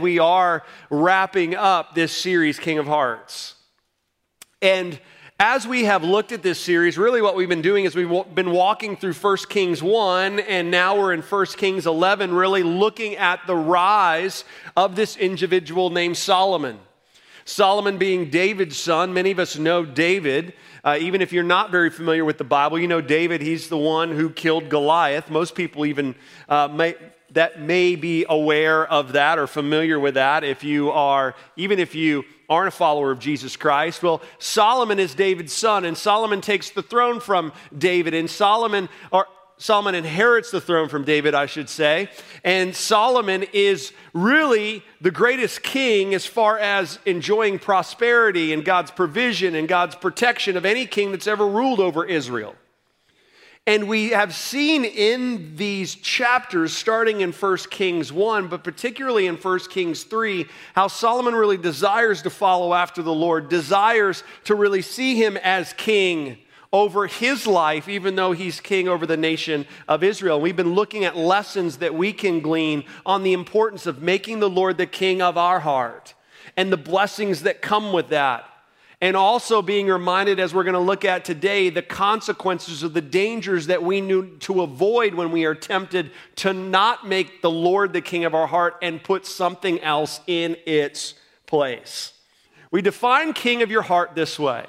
We are wrapping up this series, King of Hearts. And as we have looked at this series, really what we've been doing is we've been walking through 1 Kings 1, and now we're in 1 Kings 11, really looking at the rise of this individual named Solomon. Solomon being David's son. Many of us know David. Uh, even if you're not very familiar with the Bible, you know David, he's the one who killed Goliath. Most people even uh, may, that may be aware of that or familiar with that if you are, even if you aren't a follower of Jesus Christ. Well, Solomon is David's son, and Solomon takes the throne from David, and Solomon, or Solomon inherits the throne from David, I should say. And Solomon is really the greatest king as far as enjoying prosperity and God's provision and God's protection of any king that's ever ruled over Israel. And we have seen in these chapters, starting in 1 Kings 1, but particularly in 1 Kings 3, how Solomon really desires to follow after the Lord, desires to really see him as king over his life, even though he's king over the nation of Israel. We've been looking at lessons that we can glean on the importance of making the Lord the king of our heart and the blessings that come with that and also being reminded, as we're going to look at today, the consequences of the dangers that we need to avoid when we are tempted to not make the Lord the king of our heart and put something else in its place. We define king of your heart this way.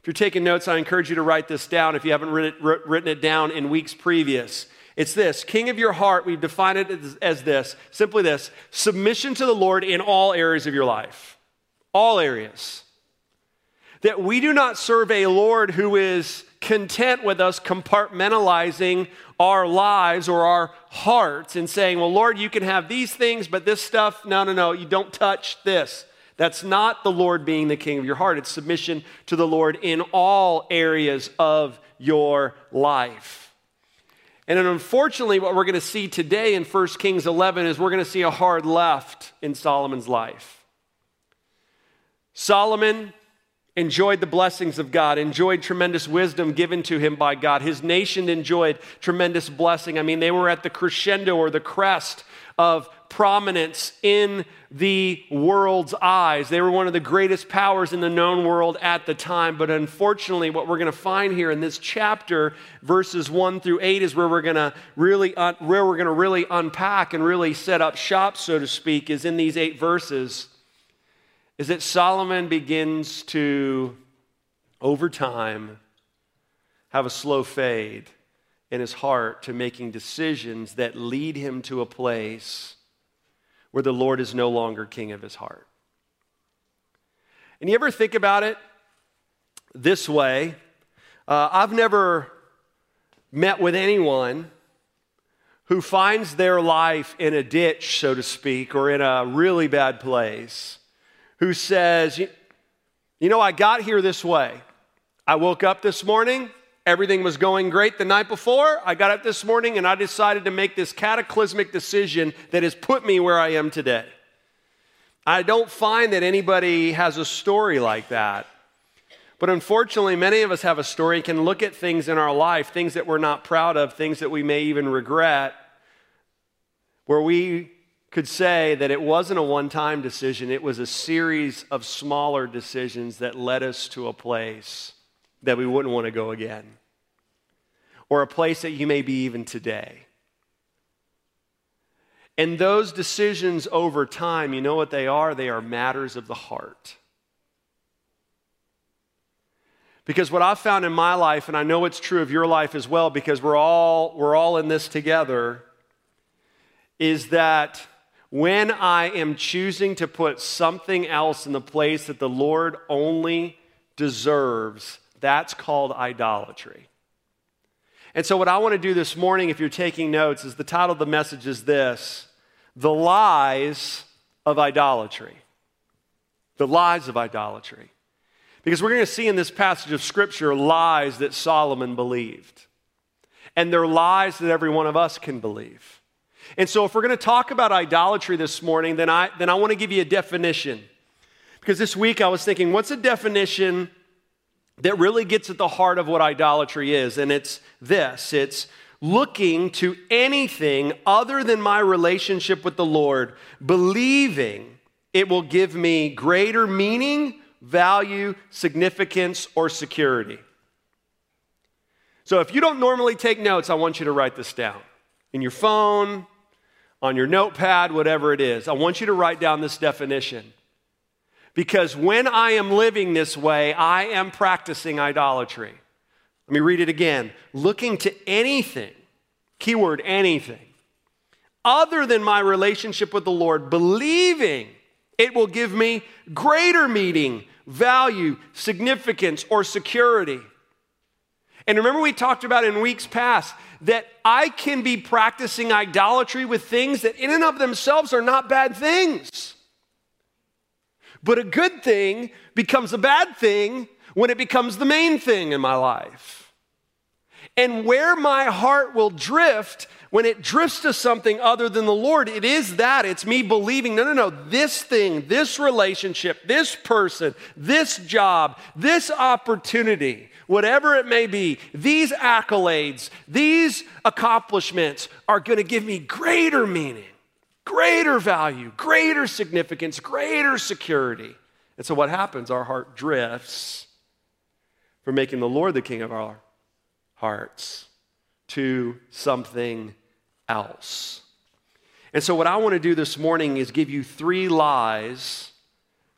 If you're taking notes, I encourage you to write this down if you haven't written it down in weeks previous. It's this King of your heart, we've defined it as, as this simply this submission to the Lord in all areas of your life. All areas that we do not serve a Lord who is content with us compartmentalizing our lives or our hearts and saying, Well, Lord, you can have these things, but this stuff, no, no, no, you don't touch this. That's not the Lord being the king of your heart. It's submission to the Lord in all areas of your life. And unfortunately, what we're going to see today in 1 Kings 11 is we're going to see a hard left in Solomon's life. Solomon enjoyed the blessings of God, enjoyed tremendous wisdom given to him by God. His nation enjoyed tremendous blessing. I mean, they were at the crescendo or the crest of prominence in the world's eyes. They were one of the greatest powers in the known world at the time. But unfortunately, what we're going to find here in this chapter, verses 1 through 8, is where we're going to really un- where we're going to really unpack and really set up shop, so to speak, is in these eight verses is that Solomon begins to, over time, have a slow fade in his heart to making decisions that lead him to a place where the Lord is no longer king of his heart. And you ever think about it this way? Uh, I've never met with anyone who finds their life in a ditch, so to speak, or in a really bad place who says, You know, I got here this way. I woke up this morning, everything was going great the night before. I got up this morning and I decided to make this cataclysmic decision that has put me where I am today. I don't find that anybody has a story like that. But unfortunately, many of us have a story, can look at things in our life, things that we're not proud of, things that we may even regret, where we could say that it wasn't a one time decision, it was a series of smaller decisions that led us to a place that we wouldn't want to go again, or a place that you may be even today. And those decisions over time, you know what they are? They are matters of the heart. Because what I've found in my life, and I know it's true of your life as well, because we're all, we're all in this together, is that when I am choosing to put something else in the place that the Lord only deserves, that's called idolatry. And so, what I want to do this morning, if you're taking notes, is the title of the message is this The Lies of Idolatry. The Lies of Idolatry. Because we're going to see in this passage of Scripture lies that Solomon believed. And they're lies that every one of us can believe. And so, if we're going to talk about idolatry this morning, then I, then I want to give you a definition. Because this week I was thinking, what's a definition that really gets at the heart of what idolatry is? And it's this it's looking to anything other than my relationship with the Lord, believing it will give me greater meaning, value, significance, or security. So if you don't normally take notes, I want you to write this down in your phone, on your notepad, whatever it is. I want you to write down this definition. Because when I am living this way, I am practicing idolatry. Let me read it again. Looking to anything, keyword anything, other than my relationship with the Lord, believing it will give me greater meaning, value, significance, or security. And remember, we talked about in weeks past that I can be practicing idolatry with things that, in and of themselves, are not bad things. But a good thing becomes a bad thing when it becomes the main thing in my life. And where my heart will drift when it drifts to something other than the Lord, it is that. It's me believing, no, no, no, this thing, this relationship, this person, this job, this opportunity whatever it may be, these accolades, these accomplishments are going to give me greater meaning, greater value, greater significance, greater security. And so what happens? Our heart drifts from making the Lord the king of our hearts to something else. And so, what I want to do this morning is give you three lies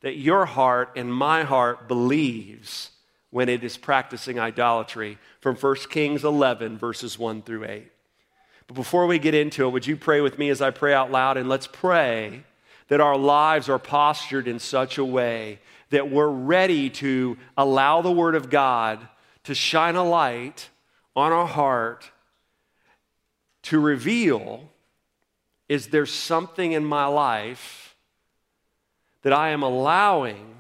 that your heart and my heart believes when it is practicing idolatry from 1 Kings 11, verses 1 through 8. But before we get into it, would you pray with me as I pray out loud? And let's pray that our lives are postured in such a way that we're ready to allow the Word of God to shine a light on our heart to reveal is there something in my life that I am allowing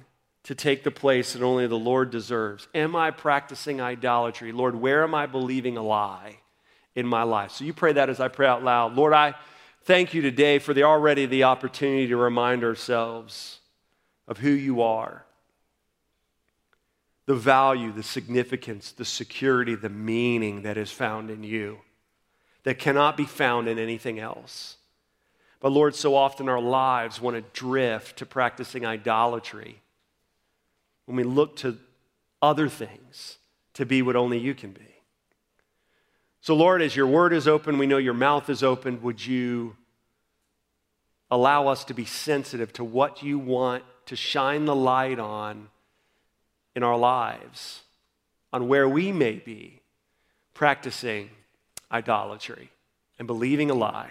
to take the place that only the Lord deserves? Am I practicing idolatry? Lord, where am I believing a lie in my life? So you pray that as I pray out loud. Lord, I thank you today for the already the opportunity to remind ourselves of who you are. The value, the significance, the security, the meaning that is found in you that cannot be found in anything else. But Lord, so often our lives want to drift to practicing idolatry when we look to other things to be what only you can be. So, Lord, as your word is open, we know your mouth is open. Would you allow us to be sensitive to what you want to shine the light on in our lives, on where we may be practicing idolatry and believing a lie?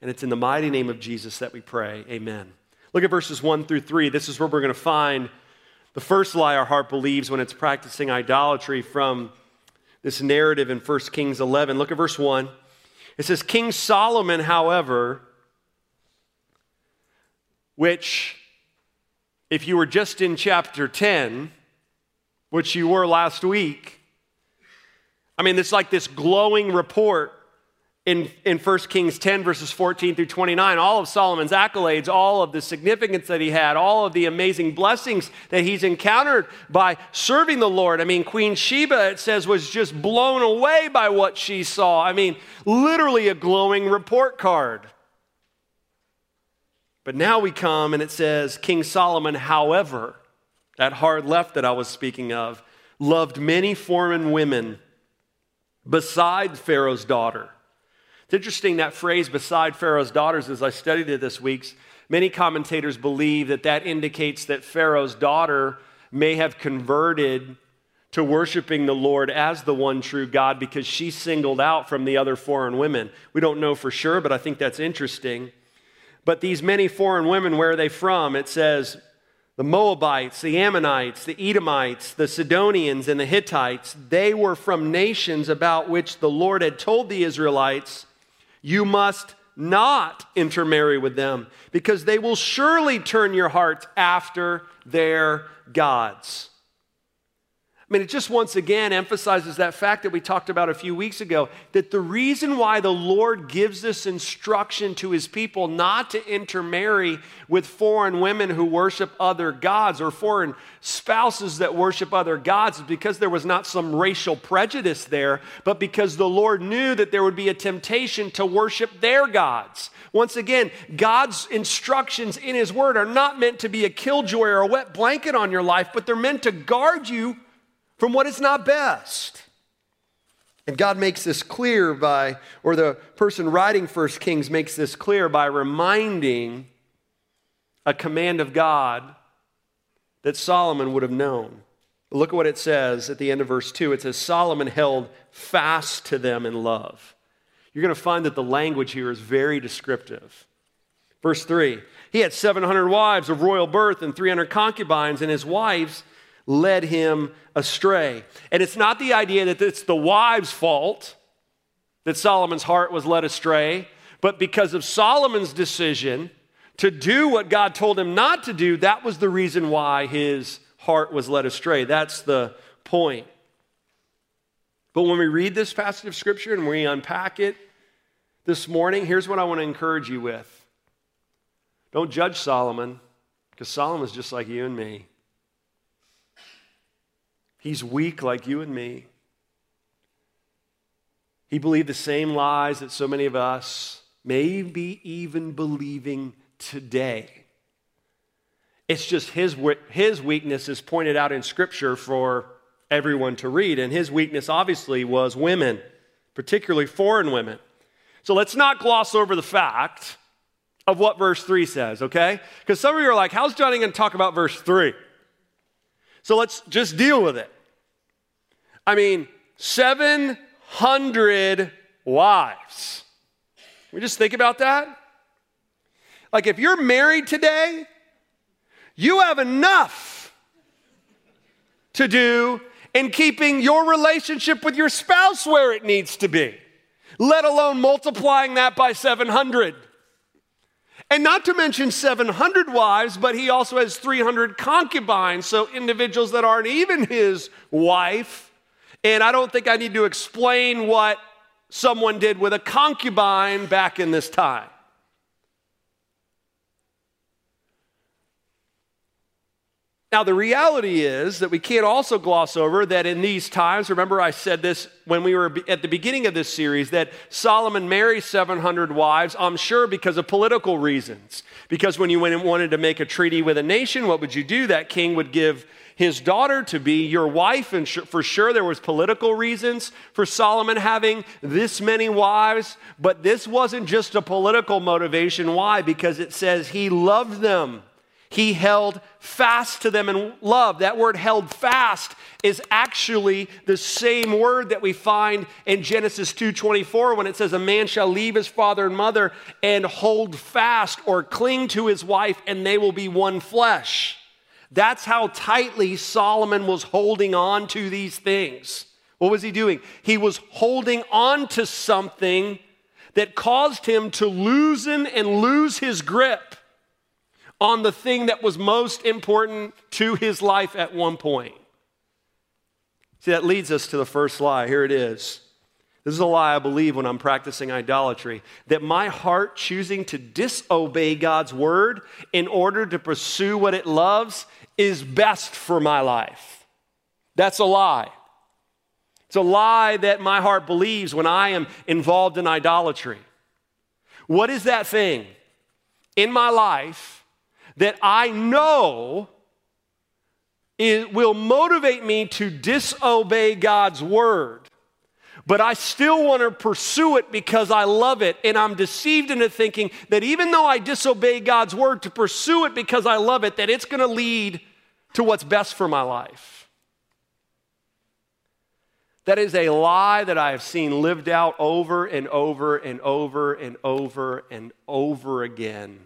And it's in the mighty name of Jesus that we pray. Amen. Look at verses 1 through 3. This is where we're going to find the first lie our heart believes when it's practicing idolatry from this narrative in 1 Kings 11. Look at verse 1. It says, King Solomon, however, which, if you were just in chapter 10, which you were last week, I mean, it's like this glowing report in, in 1 Kings 10, verses 14 through 29, all of Solomon's accolades, all of the significance that he had, all of the amazing blessings that he's encountered by serving the Lord. I mean, Queen Sheba, it says, was just blown away by what she saw. I mean, literally a glowing report card. But now we come and it says, King Solomon, however, that hard left that I was speaking of, loved many foreign women beside Pharaoh's daughter it's interesting that phrase, beside Pharaoh's daughters, as I studied it this week, many commentators believe that that indicates that Pharaoh's daughter may have converted to worshiping the Lord as the one true God because she singled out from the other foreign women. We don't know for sure, but I think that's interesting. But these many foreign women, where are they from? It says the Moabites, the Ammonites, the Edomites, the Sidonians, and the Hittites, they were from nations about which the Lord had told the Israelites you must not intermarry with them because they will surely turn your hearts after their gods. I mean, it just once again emphasizes that fact that we talked about a few weeks ago that the reason why the Lord gives this instruction to his people not to intermarry with foreign women who worship other gods or foreign spouses that worship other gods is because there was not some racial prejudice there, but because the Lord knew that there would be a temptation to worship their gods. Once again, God's instructions in his word are not meant to be a killjoy or a wet blanket on your life, but they're meant to guard you from what is not best. And God makes this clear by, or the person writing First Kings makes this clear by reminding a command of God that Solomon would have known. Look at what it says at the end of verse 2. It says, Solomon held fast to them in love. You're going to find that the language here is very descriptive. Verse 3 He had 700 wives of royal birth and 300 concubines, and his wives led him astray. And it's not the idea that it's the wives' fault that Solomon's heart was led astray, but because of Solomon's decision to do what God told him not to do, that was the reason why his heart was led astray. That's the point. But when we read this passage of Scripture and we unpack it this morning, here's what I want to encourage you with. Don't judge Solomon, because Solomon's just like you and me. He's weak like you and me. He believed the same lies that so many of us may be even believing today. It's just his, his weakness is pointed out in Scripture for everyone to read. And his weakness, obviously, was women, particularly foreign women. So let's not gloss over the fact of what verse 3 says, okay? Because some of you are like, how's Johnny going to talk about verse 3? So let's just deal with it. I mean, 700 wives. We just think about that. Like, if you're married today, you have enough to do in keeping your relationship with your spouse where it needs to be, let alone multiplying that by 700. And not to mention 700 wives, but he also has 300 concubines, so individuals that aren't even his wife. And I don't think I need to explain what someone did with a concubine back in this time. Now, the reality is that we can't also gloss over that in these times, remember I said this when we were at the beginning of this series, that Solomon married 700 wives, I'm sure because of political reasons. Because when you went and wanted to make a treaty with a nation, what would you do? That king would give his daughter to be your wife, and for sure there was political reasons for Solomon having this many wives, but this wasn't just a political motivation. Why? Because it says he loved them he held fast to them in love. That word held fast is actually the same word that we find in Genesis 2:24 when it says a man shall leave his father and mother and hold fast or cling to his wife and they will be one flesh. That's how tightly Solomon was holding on to these things. What was he doing? He was holding on to something that caused him to loosen and lose his grip on the thing that was most important to his life at one point. See, that leads us to the first lie. Here it is. This is a lie I believe when I'm practicing idolatry that my heart choosing to disobey God's word in order to pursue what it loves is best for my life. That's a lie. It's a lie that my heart believes when I am involved in idolatry. What is that thing in my life that I know it will motivate me to disobey God's word. But I still want to pursue it because I love it. And I'm deceived into thinking that even though I disobey God's word to pursue it because I love it, that it's going to lead to what's best for my life. That is a lie that I have seen lived out over and over and over and over and over again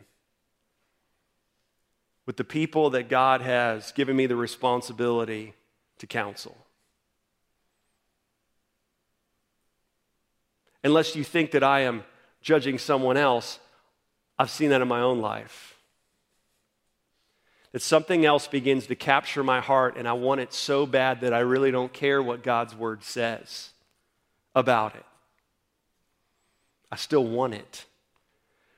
with the people that God has given me the responsibility to counsel. Unless you think that I am judging someone else, I've seen that in my own life. that something else begins to capture my heart and I want it so bad that I really don't care what God's word says about it. I still want it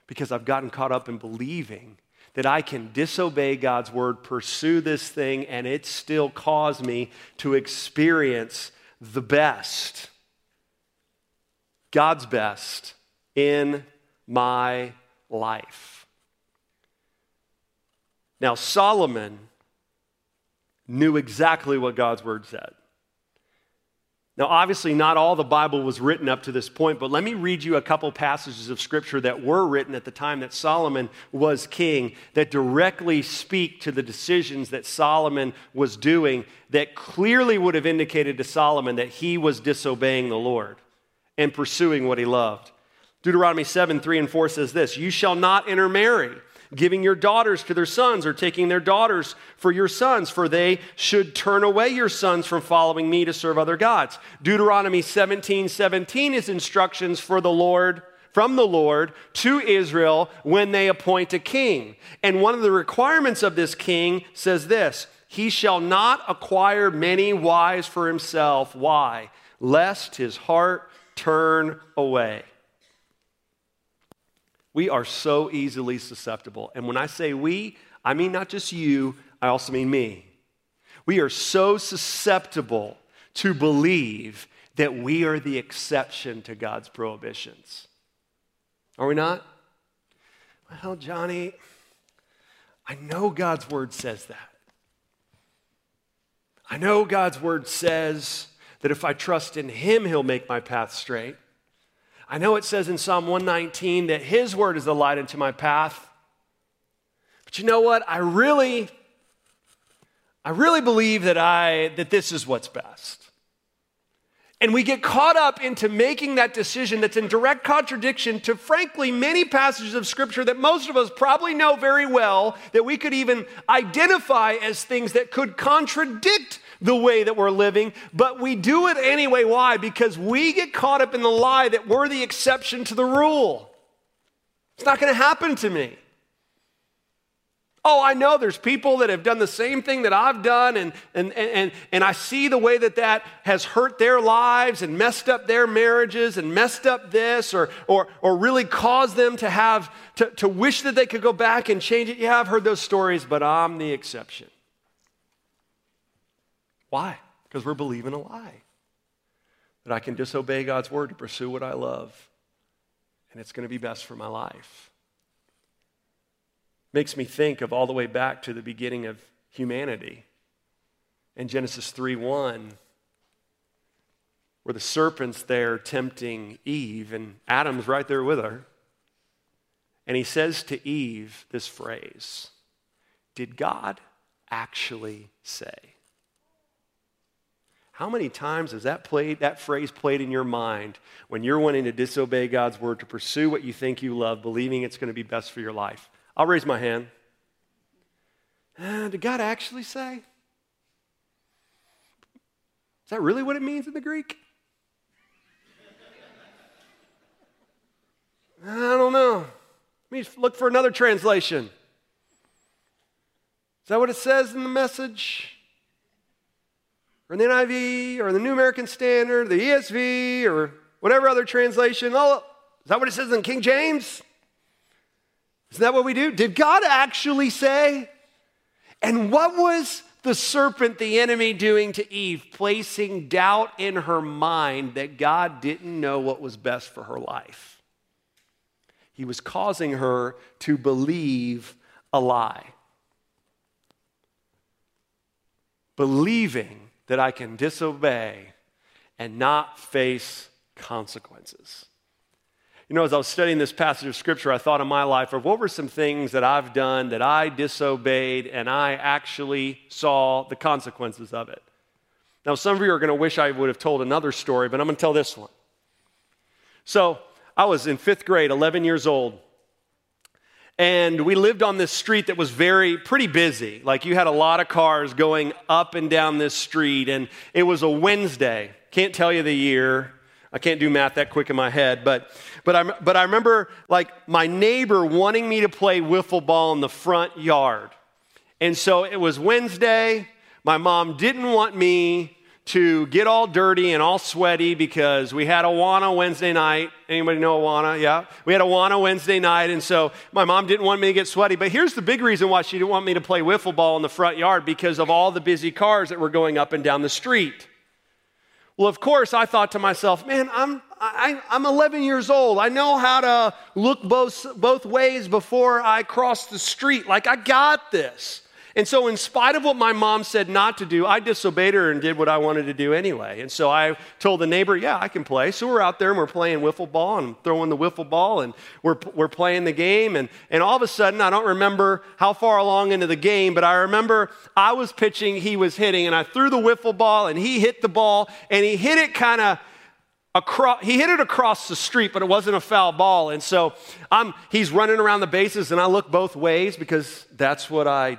because I've gotten caught up in believing that I can disobey God's word, pursue this thing, and it still cause me to experience the best, God's best in my life. Now, Solomon knew exactly what God's word said. Now, obviously, not all the Bible was written up to this point, but let me read you a couple passages of scripture that were written at the time that Solomon was king that directly speak to the decisions that Solomon was doing that clearly would have indicated to Solomon that he was disobeying the Lord and pursuing what he loved. Deuteronomy 7 3 and 4 says this You shall not intermarry giving your daughters to their sons or taking their daughters for your sons, for they should turn away your sons from following me to serve other gods. Deuteronomy 17 17 is instructions for the Lord. From the Lord to Israel when they appoint a king. And one of the requirements of this king says this He shall not acquire many wives for himself. Why? Lest his heart turn away. We are so easily susceptible. And when I say we, I mean not just you, I also mean me. We are so susceptible to believe that we are the exception to God's prohibitions. Are we not? Well, Johnny, I know God's word says that. I know God's word says that if I trust in Him, He'll make my path straight. I know it says in Psalm 119 that His word is the light into my path. But you know what? I really, I really believe that I that this is what's best. And we get caught up into making that decision that's in direct contradiction to, frankly, many passages of Scripture that most of us probably know very well, that we could even identify as things that could contradict the way that we're living, but we do it anyway. Why? Because we get caught up in the lie that we're the exception to the rule. It's not going to happen to me. Oh, I know there's people that have done the same thing that I've done, and, and, and, and I see the way that that has hurt their lives and messed up their marriages and messed up this, or, or, or really caused them to have to, to wish that they could go back and change it. Yeah, I've heard those stories, but I'm the exception. Why? Because we're believing a lie. That I can disobey God's word to pursue what I love, and it's going to be best for my life. Makes me think of all the way back to the beginning of humanity. In Genesis 3 1, where the serpent's there tempting Eve, and Adam's right there with her. And he says to Eve this phrase Did God actually say? How many times has that played, that phrase played in your mind when you're wanting to disobey God's word to pursue what you think you love, believing it's going to be best for your life? I'll raise my hand. Uh, did God actually say? Is that really what it means in the Greek? I don't know. Let me look for another translation. Is that what it says in the message? Or the NIV or the New American Standard, the ESV, or whatever other translation. Oh, is that what it says in King James? Isn't that what we do? Did God actually say? And what was the serpent, the enemy, doing to Eve? Placing doubt in her mind that God didn't know what was best for her life. He was causing her to believe a lie. Believing that I can disobey and not face consequences. You know, as I was studying this passage of scripture, I thought in my life of what were some things that I've done that I disobeyed and I actually saw the consequences of it. Now, some of you are going to wish I would have told another story, but I'm going to tell this one. So, I was in fifth grade, 11 years old, and we lived on this street that was very pretty busy. Like you had a lot of cars going up and down this street and it was a wednesday. Can't tell you the year. I can't do math that quick in my head but but i but i remember like my neighbor wanting me to play wiffle ball in the front yard. And so it was Wednesday. My mom didn't want me to get all dirty and all sweaty because we had Awana Wednesday night. Anybody know Awana? Yeah. We had Awana Wednesday night, and so my mom didn't want me to get sweaty. But here's the big reason why she didn't want me to play wiffle ball in the front yard because of all the busy cars that were going up and down the street. Well, of course, I thought to myself, man, I'm, I, am 11 years old. I know how to look both, both ways before I cross the street. Like, I got this. And so, in spite of what my mom said not to do, I disobeyed her and did what I wanted to do anyway. And so I told the neighbor, Yeah, I can play. So we're out there and we're playing wiffle ball and throwing the wiffle ball and we're, we're playing the game. And, and all of a sudden, I don't remember how far along into the game, but I remember I was pitching, he was hitting, and I threw the wiffle ball and he hit the ball and he hit it kind of across, he hit it across the street, but it wasn't a foul ball. And so I'm, he's running around the bases, and I look both ways because that's what I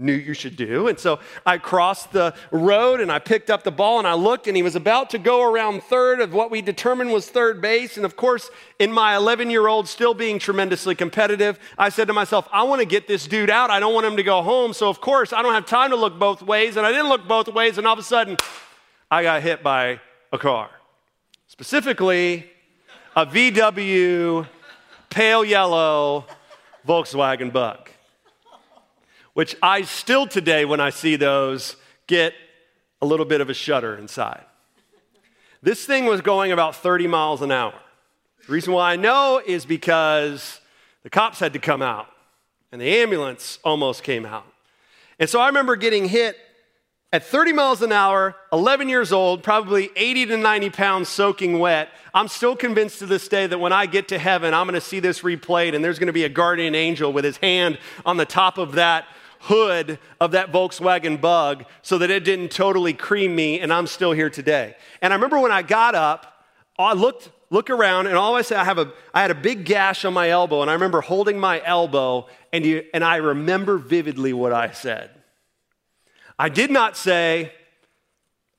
knew you should do. And so I crossed the road and I picked up the ball and I looked and he was about to go around third of what we determined was third base. And of course, in my 11 year old, still being tremendously competitive, I said to myself, I want to get this dude out. I don't want him to go home. So of course, I don't have time to look both ways. And I didn't look both ways. And all of a sudden, I got hit by a car. Specifically, a VW pale yellow Volkswagen Bug which I still today, when I see those, get a little bit of a shudder inside. This thing was going about 30 miles an hour. The reason why I know is because the cops had to come out and the ambulance almost came out. And so I remember getting hit at 30 miles an hour, 11 years old, probably 80 to 90 pounds soaking wet. I'm still convinced to this day that when I get to heaven, I'm going to see this replayed and there's going to be a guardian angel with his hand on the top of that hood of that Volkswagen bug so that it didn't totally cream me, and I'm still here today. And I remember when I got up, I looked, look around, and all I said, I have a, I had a big gash on my elbow, and I remember holding my elbow, and, you, and I remember vividly what I said. I did not say,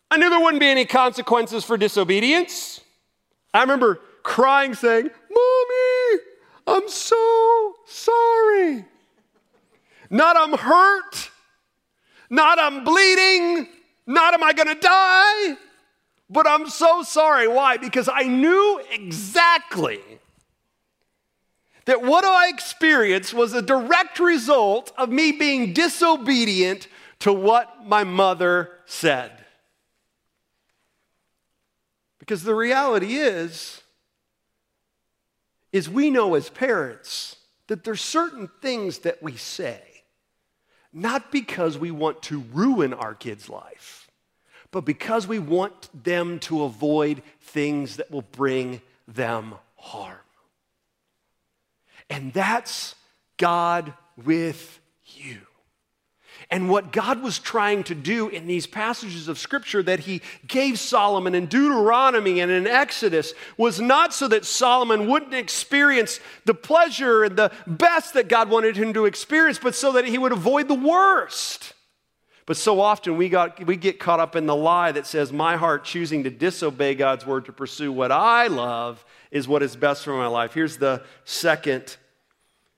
I knew there wouldn't be any consequences for disobedience. I remember crying, saying, Mommy, I'm so sorry. Not I'm hurt, not I'm bleeding, not am I gonna die, but I'm so sorry. Why? Because I knew exactly that what I experienced was a direct result of me being disobedient to what my mother said. Because the reality is, is we know as parents that there's certain things that we say not because we want to ruin our kids' life, but because we want them to avoid things that will bring them harm. And that's God with you. And what God was trying to do in these passages of Scripture that He gave Solomon in Deuteronomy and in Exodus was not so that Solomon wouldn't experience the pleasure and the best that God wanted him to experience, but so that he would avoid the worst. But so often we, got, we get caught up in the lie that says, My heart choosing to disobey God's word to pursue what I love is what is best for my life. Here's the second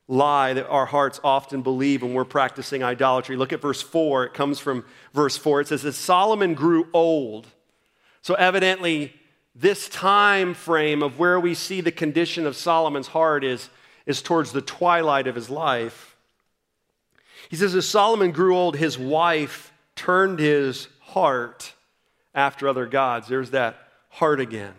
lie that our hearts often believe when we're practicing idolatry. Look at verse 4. It comes from verse 4. It says, As Solomon grew old, so evidently, this time frame of where we see the condition of Solomon's heart is, is towards the twilight of his life. He says, As Solomon grew old, his wife turned his heart after other gods. There's that heart again.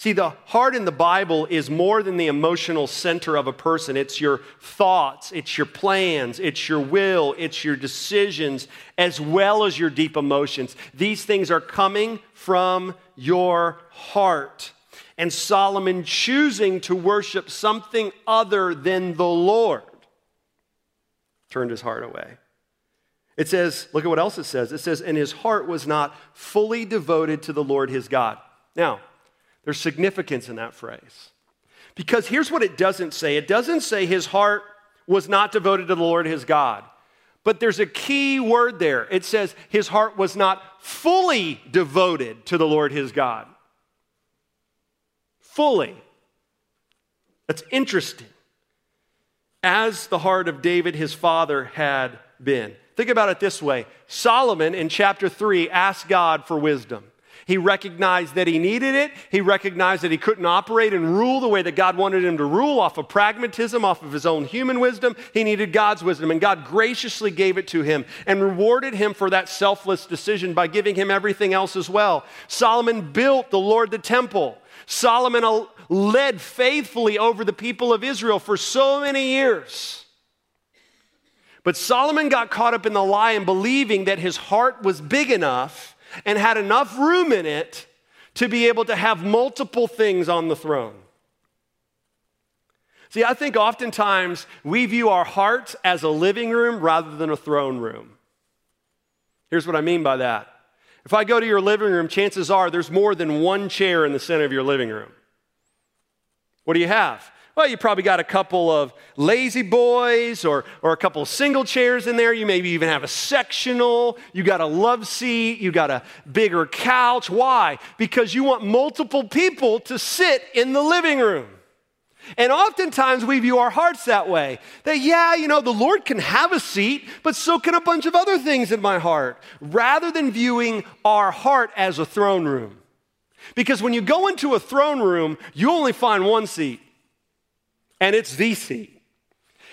See, the heart in the Bible is more than the emotional center of a person. It's your thoughts, it's your plans, it's your will, it's your decisions, as well as your deep emotions. These things are coming from your heart. And Solomon choosing to worship something other than the Lord turned his heart away. It says, look at what else it says. It says, and his heart was not fully devoted to the Lord his God. Now, there's significance in that phrase. Because here's what it doesn't say it doesn't say his heart was not devoted to the Lord his God. But there's a key word there. It says his heart was not fully devoted to the Lord his God. Fully. That's interesting. As the heart of David, his father, had been. Think about it this way Solomon in chapter 3 asked God for wisdom. He recognized that he needed it. He recognized that he couldn't operate and rule the way that God wanted him to rule off of pragmatism, off of his own human wisdom. He needed God's wisdom, and God graciously gave it to him and rewarded him for that selfless decision by giving him everything else as well. Solomon built the Lord the temple. Solomon uh, led faithfully over the people of Israel for so many years. But Solomon got caught up in the lie and believing that his heart was big enough and had enough room in it to be able to have multiple things on the throne. See, I think oftentimes we view our hearts as a living room rather than a throne room. Here's what I mean by that. If I go to your living room, chances are there's more than one chair in the center of your living room. What do you have? Well, you probably got a couple of La-Z-Boys or, or a couple of single chairs in there. You maybe even have a sectional. You got a love seat. You got a bigger couch. Why? Because you want multiple people to sit in the living room. And oftentimes we view our hearts that way that, yeah, you know, the Lord can have a seat, but so can a bunch of other things in my heart, rather than viewing our heart as a throne room. Because when you go into a throne room, you only find one seat and it's the seat.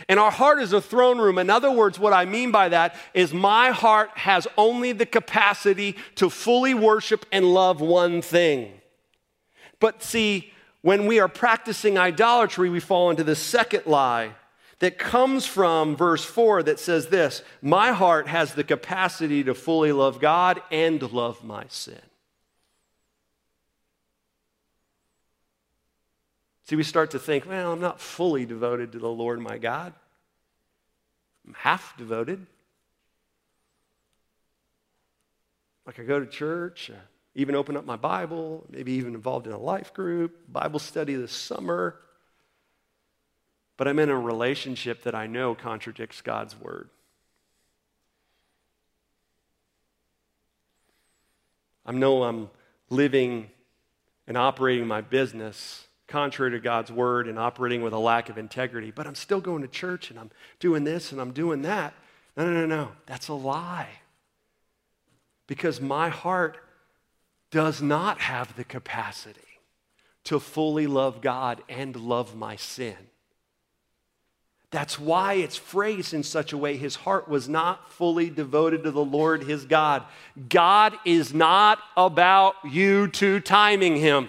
And our heart is a throne room. In other words, what I mean by that is my heart has only the capacity to fully worship and love one thing. But see, when we are practicing idolatry, we fall into the second lie that comes from verse 4 that says this My heart has the capacity to fully love God and love my sin. See, we start to think, well, I'm not fully devoted to the Lord my God. I'm half devoted. Like I go to church, I even open up my Bible, maybe even involved in a life group, Bible study this summer. But I'm in a relationship that I know contradicts God's word. I know I'm living and operating my business contrary to God's word and operating with a lack of integrity, but I'm still going to church and I'm doing this and I'm doing that. No, no, no, no. That's a lie. Because my heart does not have the capacity to fully love God and love my sin. That's why it's phrased in such a way his heart was not fully devoted to the Lord his God. God is not about you two timing him.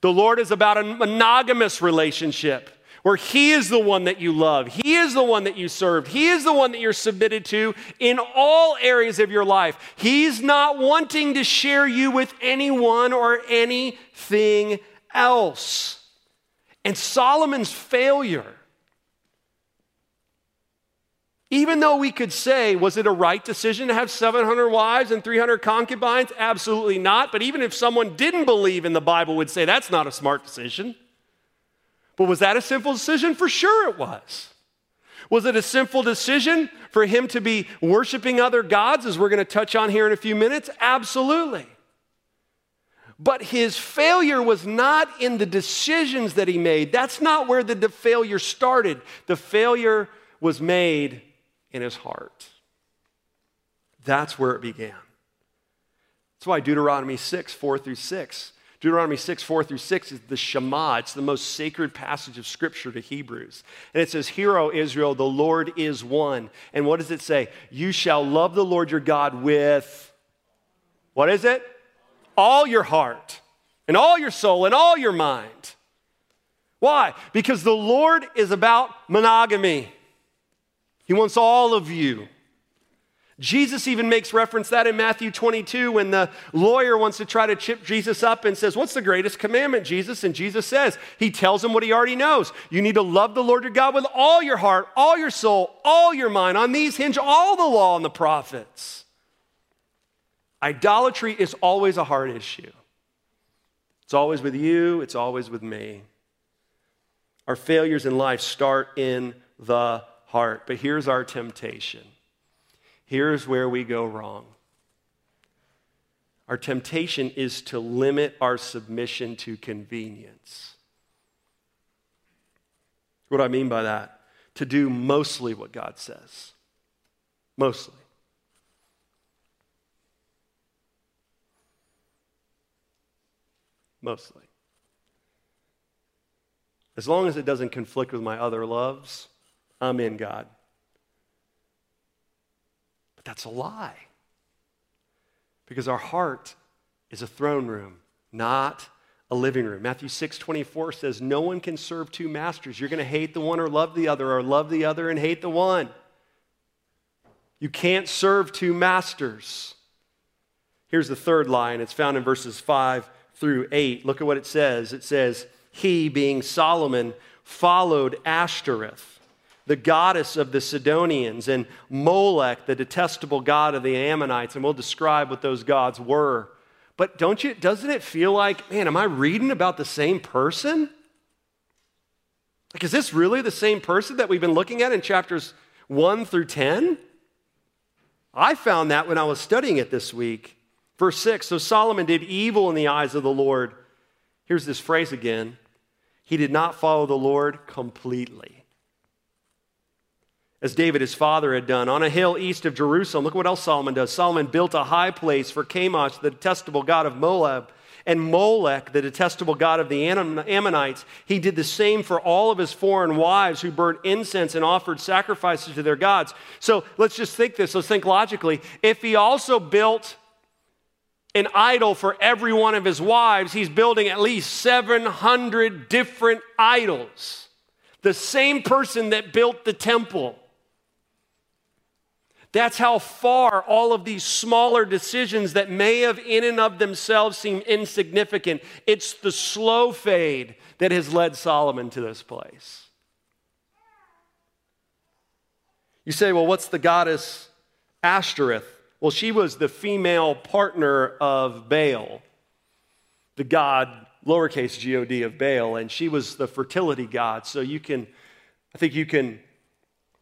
The Lord is about a monogamous relationship where He is the one that you love, He is the one that you serve, He is the one that you're submitted to in all areas of your life. He's not wanting to share you with anyone or anything else. And Solomon's failure even though we could say, was it a right decision to have 700 wives and 300 concubines? Absolutely not. But even if someone didn't believe in the Bible, would say that's not a smart decision. But was that a simple decision? For sure it was. Was it a simple decision for him to be worshiping other gods, as we're going to touch on here in a few minutes? Absolutely. But his failure was not in the decisions that he made. That's not where the failure started. The failure was made in his heart. That's where it began. That's why Deuteronomy 6, 4 through 6. Deuteronomy 6, 4 through 6 is the Shema. It's the most sacred passage of Scripture to Hebrews. And it says, Hear, O Israel, the Lord is one. And what does it say? You shall love the Lord your God with, what is it? All your heart, and all your soul, and all your mind. Why? Because the Lord is about monogamy. He wants all of you. Jesus even makes reference that in Matthew 22 when the lawyer wants to try to chip Jesus up and says, What's the greatest commandment, Jesus? And Jesus says, He tells him what he already knows. You need to love the Lord your God with all your heart, all your soul, all your mind. On these hinge all the law and the prophets. Idolatry is always a hard issue. It's always with you, it's always with me. Our failures in life start in the heart. But here's our temptation. Here's where we go wrong. Our temptation is to limit our submission to convenience. What do I mean by that? to do mostly what God says. Mostly. Mostly. As long as it doesn't conflict with my other loves, I'm in God. But that's a lie. Because our heart is a throne room, not a living room. Matthew 6 24 says, No one can serve two masters. You're going to hate the one or love the other, or love the other and hate the one. You can't serve two masters. Here's the third line. It's found in verses 5 through 8. Look at what it says. It says, He, being Solomon, followed Ashtoreth, the goddess of the Sidonians, and Molech, the detestable god of the Ammonites. And we'll describe what those gods were. But don't you, doesn't it feel like, man, am I reading about the same person? Like, is this really the same person that we've been looking at in chapters 1 through 10? I found that when I was studying it this week. Verse 6 So Solomon did evil in the eyes of the Lord. Here's this phrase again He did not follow the Lord completely as David his father had done. On a hill east of Jerusalem, look what else Solomon does. Solomon built a high place for Chemosh, the detestable god of Moab, and Molech, the detestable god of the Ammonites. He did the same for all of his foreign wives who burned incense and offered sacrifices to their gods. So let's just think this. Let's think logically. If he also built an idol for every one of his wives, he's building at least 700 different idols. The same person that built the temple that's how far all of these smaller decisions that may have in and of themselves seem insignificant, it's the slow fade that has led Solomon to this place. You say, well, what's the goddess Ashtoreth? Well, she was the female partner of Baal, the god, lowercase god of Baal, and she was the fertility god. So you can, I think you can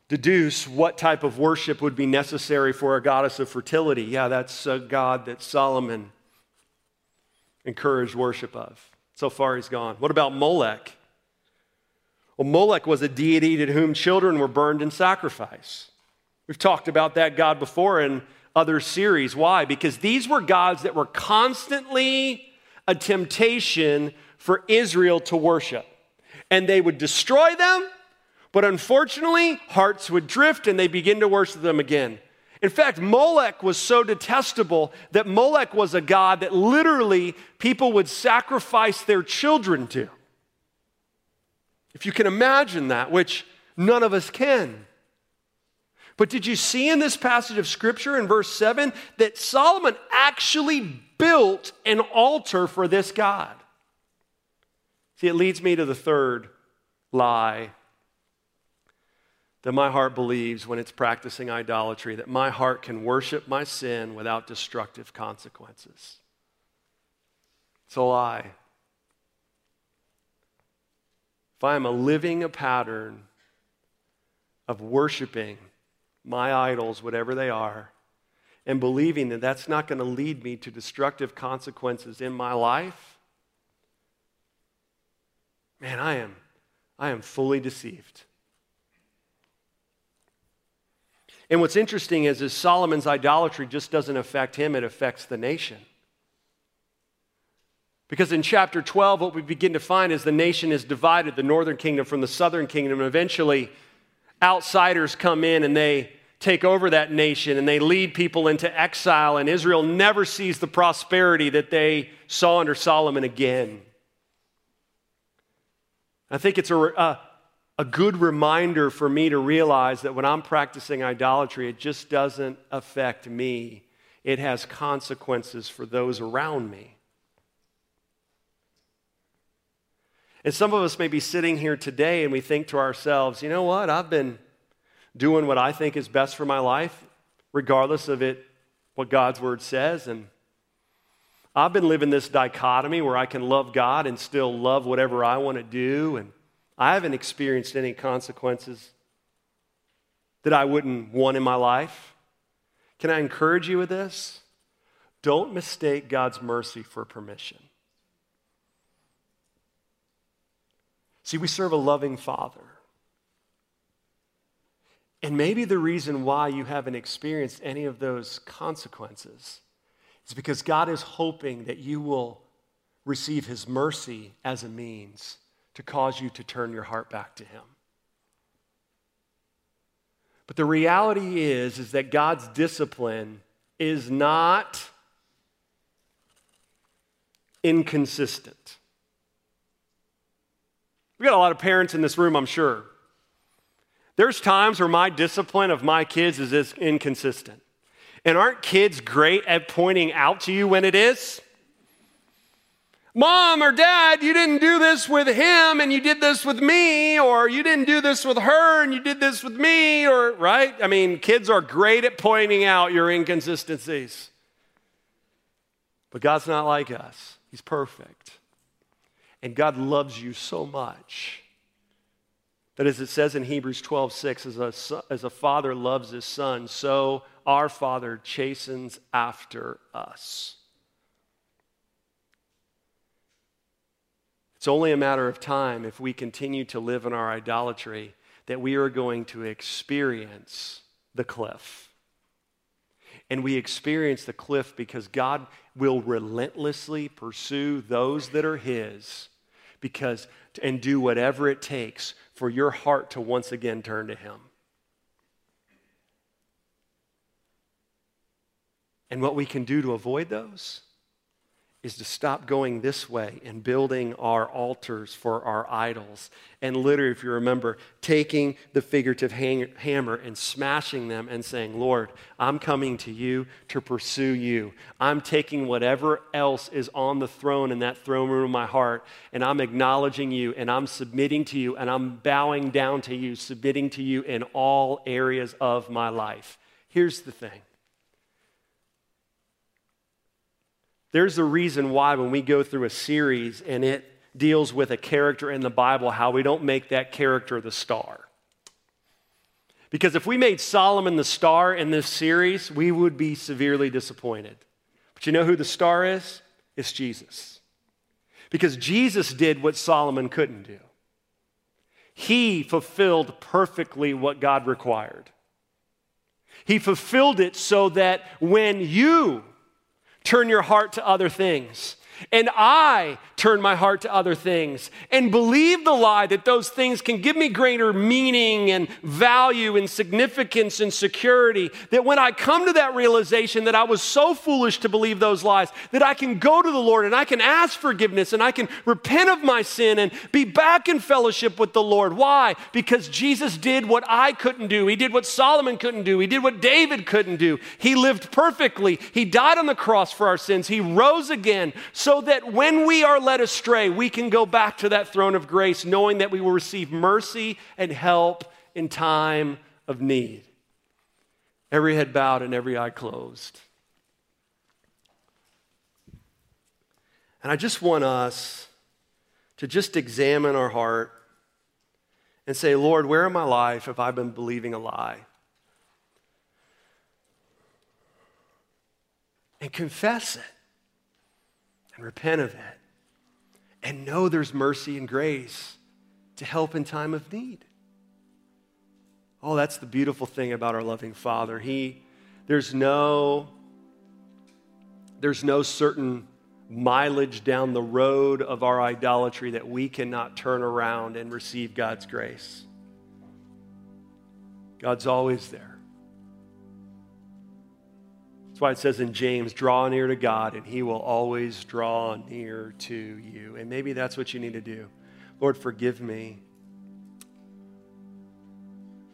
deduce what type of worship would be necessary for a goddess of fertility. Yeah, that's a God that Solomon encouraged worship of. So far, he's gone. What about Molech? Well, Molech was a deity to whom children were burned in sacrifice. We've talked about that God before in other series. Why? Because these were gods that were constantly a temptation for Israel to worship. And they would destroy them but unfortunately, hearts would drift and they begin to worship them again. In fact, Molech was so detestable that Molech was a god that literally people would sacrifice their children to. If you can imagine that, which none of us can. But did you see in this passage of scripture in verse 7 that Solomon actually built an altar for this God? See, it leads me to the third lie that my heart believes when it's practicing idolatry, that my heart can worship my sin without destructive consequences. It's a lie. If I am a living a pattern of worshiping my idols, whatever they are, and believing that that's not going to lead me to destructive consequences in my life, man, I am, I am fully deceived. And what's interesting is, is Solomon's idolatry just doesn't affect him, it affects the nation. Because in chapter 12, what we begin to find is the nation is divided, the northern kingdom from the southern kingdom, and eventually outsiders come in and they take over that nation and they lead people into exile, and Israel never sees the prosperity that they saw under Solomon again. I think it's a, a, a good reminder for me to realize that when I'm practicing idolatry, it just doesn't affect me, it has consequences for those around me. And some of us may be sitting here today and we think to ourselves, you know what? I've been doing what I think is best for my life, regardless of it, what God's word says. And I've been living this dichotomy where I can love God and still love whatever I want to do. And I haven't experienced any consequences that I wouldn't want in my life. Can I encourage you with this? Don't mistake God's mercy for permission. See, we serve a loving Father. And maybe the reason why you haven't experienced any of those consequences is because God is hoping that you will receive His mercy as a means to cause you to turn your heart back to Him. But the reality is, is that God's discipline is not inconsistent. We got a lot of parents in this room, I'm sure. There's times where my discipline of my kids is inconsistent. And aren't kids great at pointing out to you when it is? Mom or dad, you didn't do this with him and you did this with me, or you didn't do this with her and you did this with me, or, right? I mean, kids are great at pointing out your inconsistencies. But God's not like us, He's perfect. And God loves you so much that, as it says in Hebrews 12 6, as a, as a father loves his son, so our Father chastens after us. It's only a matter of time if we continue to live in our idolatry that we are going to experience the cliff. And we experience the cliff because God will relentlessly pursue those that are His because and do whatever it takes for your heart to once again turn to Him. And what we can do to avoid those is to stop going this way and building our altars for our idols. And literally, if you remember, taking the figurative hang- hammer and smashing them and saying, Lord, I'm coming to you to pursue you. I'm taking whatever else is on the throne in that throne room of my heart, and I'm acknowledging you, and I'm submitting to you, and I'm bowing down to you, submitting to you in all areas of my life. Here's the thing There's a reason why when we go through a series and it deals with a character in the Bible, how we don't make that character the star. Because if we made Solomon the star in this series, we would be severely disappointed. But you know who the star is? It's Jesus. Because Jesus did what Solomon couldn't do. He fulfilled perfectly what God required. He fulfilled it so that when you turn your heart to other things. And I turn my heart to other things and believe the lie that those things can give me greater meaning and value and significance and security. That when I come to that realization that I was so foolish to believe those lies, that I can go to the Lord and I can ask forgiveness and I can repent of my sin and be back in fellowship with the Lord. Why? Because Jesus did what I couldn't do. He did what Solomon couldn't do. He did what David couldn't do. He lived perfectly. He died on the cross for our sins. He rose again so that when we are led astray, we can go back to that throne of grace knowing that we will receive mercy and help in time of need. Every head bowed and every eye closed. And I just want us to just examine our heart and say, Lord, where in my life have I been believing a lie? And confess it and repent of it and know there's mercy and grace to help in time of need. Oh, that's the beautiful thing about our loving Father. He, there's no, there's no certain mileage down the road of our idolatry that we cannot turn around and receive God's grace. God's always there. That's why it says in James, draw near to God, and he will always draw near to you. And maybe that's what you need to do. Lord, forgive me.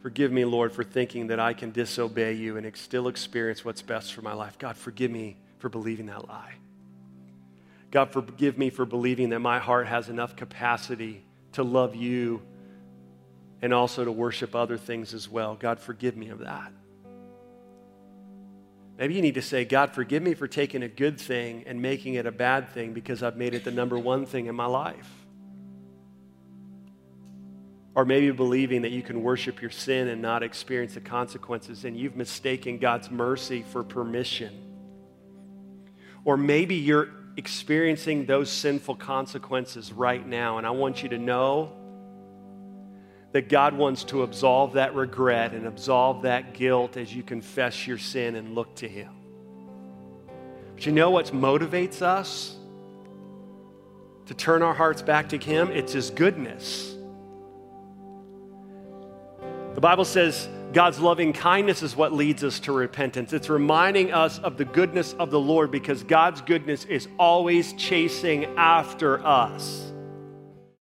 Forgive me, Lord, for thinking that I can disobey you and still experience what's best for my life. God, forgive me for believing that lie. God, forgive me for believing that my heart has enough capacity to love you and also to worship other things as well. God, forgive me of that. Maybe you need to say, God, forgive me for taking a good thing and making it a bad thing because I've made it the number one thing in my life. Or maybe believing that you can worship your sin and not experience the consequences, and you've mistaken God's mercy for permission. Or maybe you're experiencing those sinful consequences right now, and I want you to know that God wants to absolve that regret and absolve that guilt as you confess your sin and look to Him. But you know what motivates us to turn our hearts back to Him? It's His goodness. The Bible says God's loving kindness is what leads us to repentance. It's reminding us of the goodness of the Lord because God's goodness is always chasing after us.